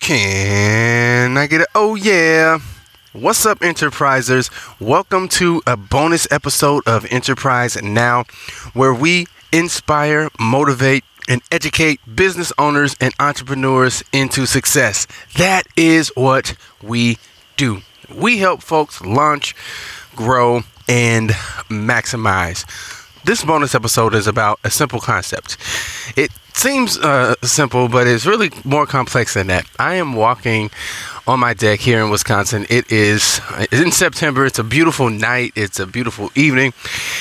Can I get it? Oh, yeah. What's up, enterprisers? Welcome to a bonus episode of Enterprise Now, where we inspire, motivate, and educate business owners and entrepreneurs into success. That is what we do. We help folks launch, grow, and maximize. This bonus episode is about a simple concept. It seems uh, simple, but it's really more complex than that. I am walking on my deck here in Wisconsin. It is in September. It's a beautiful night. It's a beautiful evening,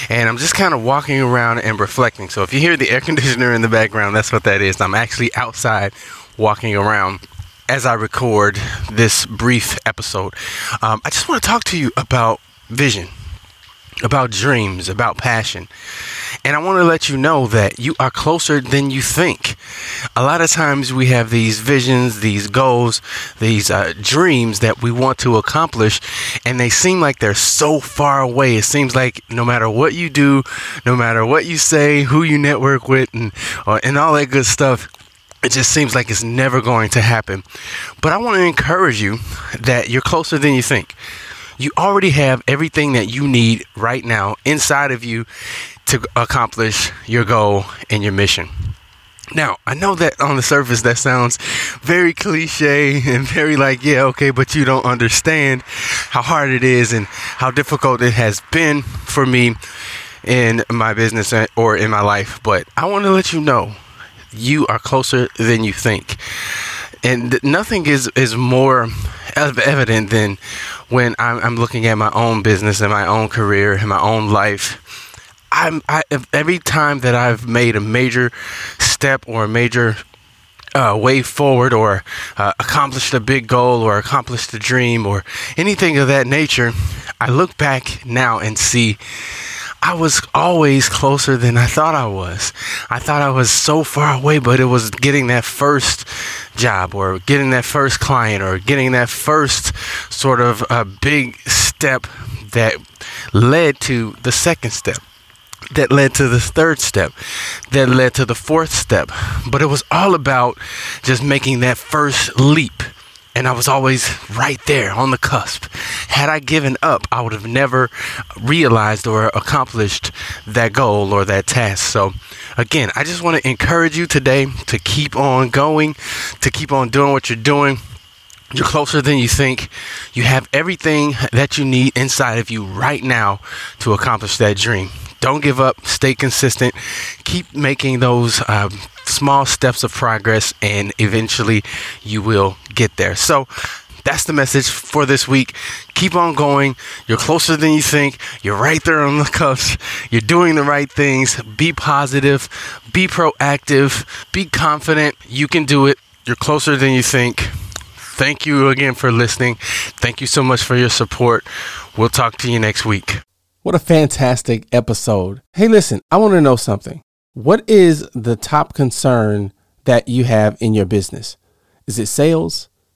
and I'm just kind of walking around and reflecting. So if you hear the air conditioner in the background, that's what that is. I'm actually outside walking around as I record this brief episode. Um, I just want to talk to you about vision about dreams, about passion. And I want to let you know that you are closer than you think. A lot of times we have these visions, these goals, these uh, dreams that we want to accomplish, and they seem like they're so far away. It seems like no matter what you do, no matter what you say, who you network with, and, uh, and all that good stuff, it just seems like it's never going to happen. But I want to encourage you that you're closer than you think you already have everything that you need right now inside of you to accomplish your goal and your mission. Now, I know that on the surface that sounds very cliche and very like, yeah, okay, but you don't understand how hard it is and how difficult it has been for me in my business or in my life. But I want to let you know you are closer than you think. And nothing is, is more evident than when I'm, I'm looking at my own business and my own career and my own life. I'm I, every time that I've made a major step or a major uh, way forward or uh, accomplished a big goal or accomplished a dream or anything of that nature, I look back now and see I was always closer than I thought I was. I thought I was so far away, but it was getting that first job or getting that first client or getting that first sort of a big step that led to the second step that led to the third step, that led to the fourth step. But it was all about just making that first leap and I was always right there on the cusp. Had I given up, I would have never realized or accomplished that goal or that task. So, again, I just want to encourage you today to keep on going, to keep on doing what you're doing. You're closer than you think. You have everything that you need inside of you right now to accomplish that dream. Don't give up. Stay consistent. Keep making those um, small steps of progress, and eventually you will get there. So, that's the message for this week. Keep on going. You're closer than you think. You're right there on the cusp. You're doing the right things. Be positive. Be proactive. Be confident. You can do it. You're closer than you think. Thank you again for listening. Thank you so much for your support. We'll talk to you next week. What a fantastic episode. Hey, listen, I want to know something. What is the top concern that you have in your business? Is it sales?